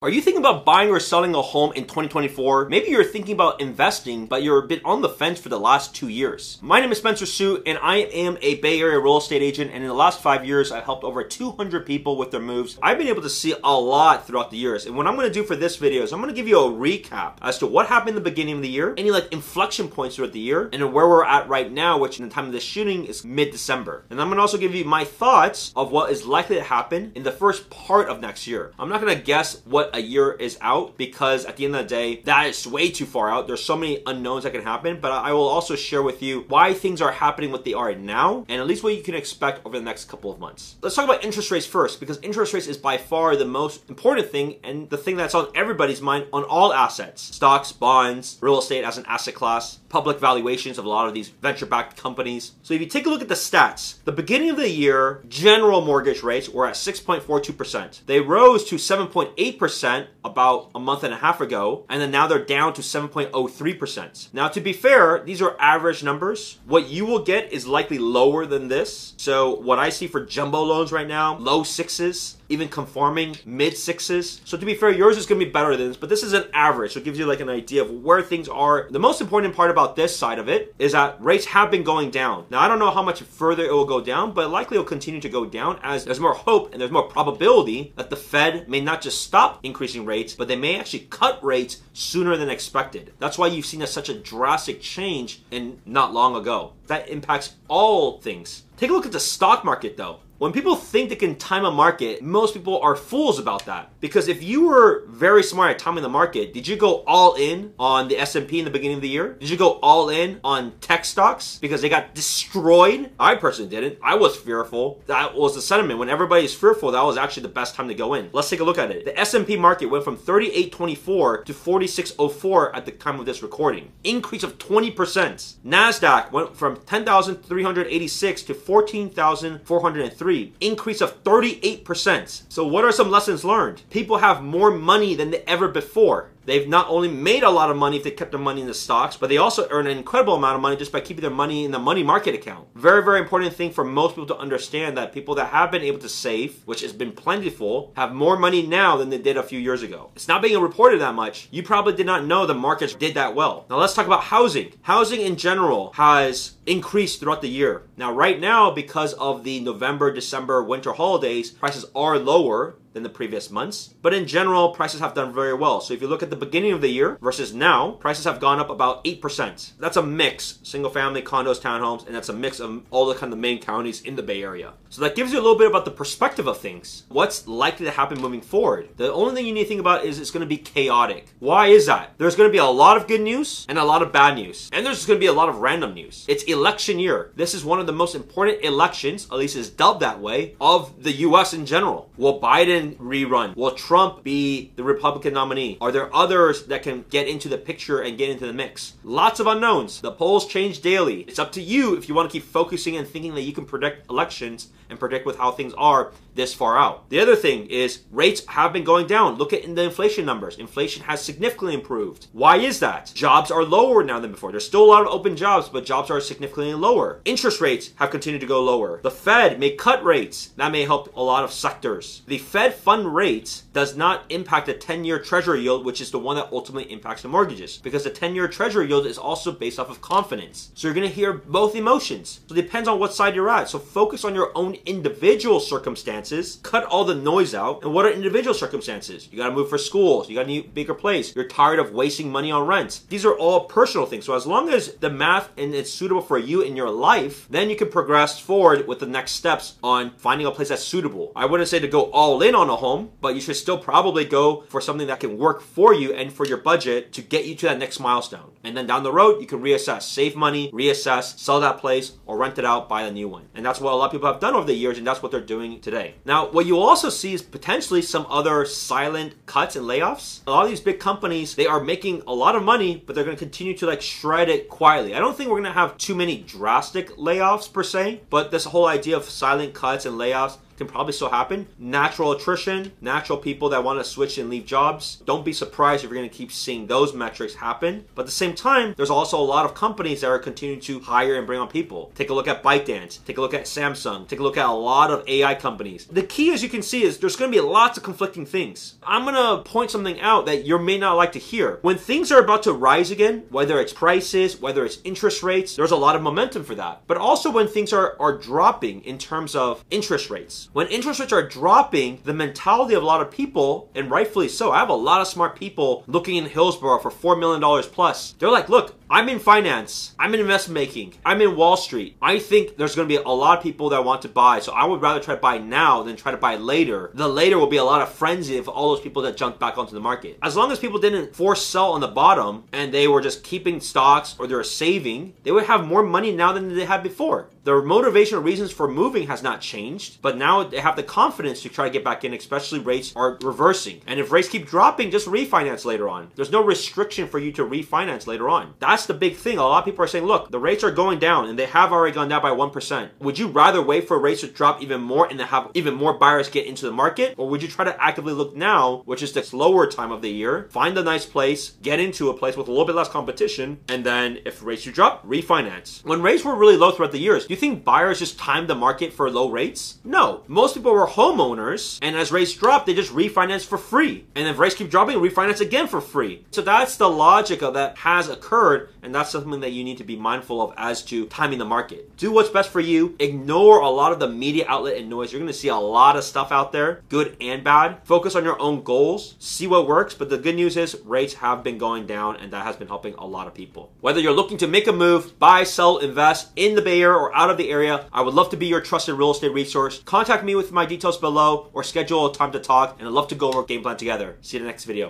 Are you thinking about buying or selling a home in 2024? Maybe you're thinking about investing, but you're a bit on the fence for the last two years. My name is Spencer Hsu, and I am a Bay Area real estate agent. And in the last five years, I've helped over 200 people with their moves. I've been able to see a lot throughout the years. And what I'm going to do for this video is I'm going to give you a recap as to what happened in the beginning of the year, any like inflection points throughout the year, and where we're at right now, which in the time of this shooting is mid-December. And I'm going to also give you my thoughts of what is likely to happen in the first part of next year. I'm not going to guess what a year is out because at the end of the day, that is way too far out. There's so many unknowns that can happen, but I will also share with you why things are happening what they are now and at least what you can expect over the next couple of months. Let's talk about interest rates first because interest rates is by far the most important thing and the thing that's on everybody's mind on all assets stocks, bonds, real estate as an asset class, public valuations of a lot of these venture backed companies. So if you take a look at the stats, the beginning of the year, general mortgage rates were at 6.42%. They rose to 7.8% about oh about a month and a half ago, and then now they're down to 7.03%. Now, to be fair, these are average numbers. What you will get is likely lower than this. So, what I see for jumbo loans right now, low sixes, even conforming mid sixes. So to be fair, yours is going to be better than this, but this is an average. So it gives you like an idea of where things are. The most important part about this side of it is that rates have been going down. Now, I don't know how much further it will go down, but likely it will continue to go down as there's more hope and there's more probability that the Fed may not just stop increasing rates, but they may actually cut rates sooner than expected. That's why you've seen a, such a drastic change in not long ago. That impacts all things. Take a look at the stock market though. When people think they can time a market, most people are fools about that. Because if you were very smart at timing the market, did you go all in on the S&P in the beginning of the year? Did you go all in on tech stocks because they got destroyed? I personally didn't. I was fearful. That was the sentiment. When everybody is fearful, that was actually the best time to go in. Let's take a look at it. The S&P market went from 38.24 to 46.04 at the time of this recording. Increase of 20%. Nasdaq went from 10,386 to 14,403 three, increase of 38%. So what are some lessons learned? People have more money than ever before. They've not only made a lot of money if they kept their money in the stocks, but they also earn an incredible amount of money just by keeping their money in the money market account. Very, very important thing for most people to understand that people that have been able to save, which has been plentiful, have more money now than they did a few years ago. It's not being reported that much. You probably did not know the markets did that well. Now let's talk about housing. Housing in general has increased throughout the year. Now, right now, because of the November, December, winter holidays, prices are lower than the previous months. But in general, prices have done very well. So if you look at the beginning of the year versus now, prices have gone up about 8%. That's a mix, single family, condos, townhomes, and that's a mix of all the kind of main counties in the Bay Area. So that gives you a little bit about the perspective of things. What's likely to happen moving forward? The only thing you need to think about is it's going to be chaotic. Why is that? There's going to be a lot of good news and a lot of bad news. And there's going to be a lot of random news. It's election year. This is one of the most important elections, at least is dubbed that way, of the US in general. Will Biden rerun? Will Trump be the Republican nominee? Are there others that can get into the picture and get into the mix? Lots of unknowns. The polls change daily. It's up to you if you want to keep focusing and thinking that you can predict elections and predict with how things are this far out. The other thing is rates have been going down. Look at the inflation numbers. Inflation has significantly improved. Why is that? Jobs are lower now than before. There's still a lot of open jobs, but jobs are significantly lower. Interest rates have continued to go lower. The Fed may cut rates. That may help a lot of sectors. The Fed fund rate does not impact the 10-year treasury yield, which is the one that ultimately impacts the mortgages, because the 10-year treasury yield is also based off of confidence. So you're going to hear both emotions. So it depends on what side you're at. So focus on your own individual circumstances cut all the noise out. And what are individual circumstances? You gotta move for schools, you got a new bigger place, you're tired of wasting money on rent. These are all personal things. So as long as the math and it's suitable for you in your life, then you can progress forward with the next steps on finding a place that's suitable. I wouldn't say to go all in on a home, but you should still probably go for something that can work for you and for your budget to get you to that next milestone. And then down the road, you can reassess, save money, reassess, sell that place, or rent it out, buy a new one. And that's what a lot of people have done over the years, and that's what they're doing today. Now, what you also see is potentially some other silent cuts and layoffs. A lot of these big companies, they are making a lot of money, but they're to continue to like shred it quietly. I don't think we're to have too many drastic layoffs per se, but this whole idea of silent cuts and layoffs can probably still happen. Natural attrition, natural people that want to switch and leave jobs. Don't be surprised if you're going to keep seeing those metrics happen. But at the same time, there's also a lot of companies that are continuing to hire and bring on people. Take a look at ByteDance. Take a look at Samsung. Take a look at a lot of AI companies. The key, as you can see, is there's going to be lots of conflicting things. I'm going to point something out that you may not like to hear. When things are about to rise again, whether it's prices, whether it's interest rates, there's a lot of momentum for that. But also when things are, are dropping in terms of interest rates. When interest rates are dropping, the mentality of a lot of people, and rightfully so, I have a lot of smart people looking in Hillsborough for $4 million plus. They're like, look, I'm in finance. I'm in investment making. I'm in Wall Street. I think there's going to be a lot of people that want to buy. So I would rather try to buy now than try to buy later. The later will be a lot of frenzy of all those people that jumped back onto the market. As long as people didn't force sell on the bottom and they were just keeping stocks or they're saving, they would have more money now than they had before. Their motivational reasons for moving has not changed, but now they have the confidence to try to get back in, especially rates are reversing. And if rates keep dropping, just refinance later on. There's no restriction for you to refinance later on. That's the big thing. A lot of people are saying, look, the rates are going down and they have already gone down by 1%. Would you rather wait for rates to drop even more and to have even more buyers get into the market? Or would you try to actively look now, which is the slower time of the year, find a nice place, get into a place with a little bit less competition, and then if rates do drop, refinance. When rates were really low throughout the years, do you think buyers just timed the market for low rates? No. Most people were homeowners, and as rates dropped, they just refinance for free. And if rates keep dropping, refinance again for free. So that's the logic of that has occurred, and that's something that you need to be mindful of as to timing the market. Do what's best for you. Ignore a lot of the media outlet and noise. You're going to see a lot of stuff out there, good and bad. Focus on your own goals, see what works. But the good news is rates have been going down, and that has been helping a lot of people. Whether you're looking to make a move, buy, sell, invest in the Bay Area or out of the area, I would love to be your trusted real estate resource. Contact me with my details below or schedule a time to talk, and I'd love to go over game plan together. See you in the next video.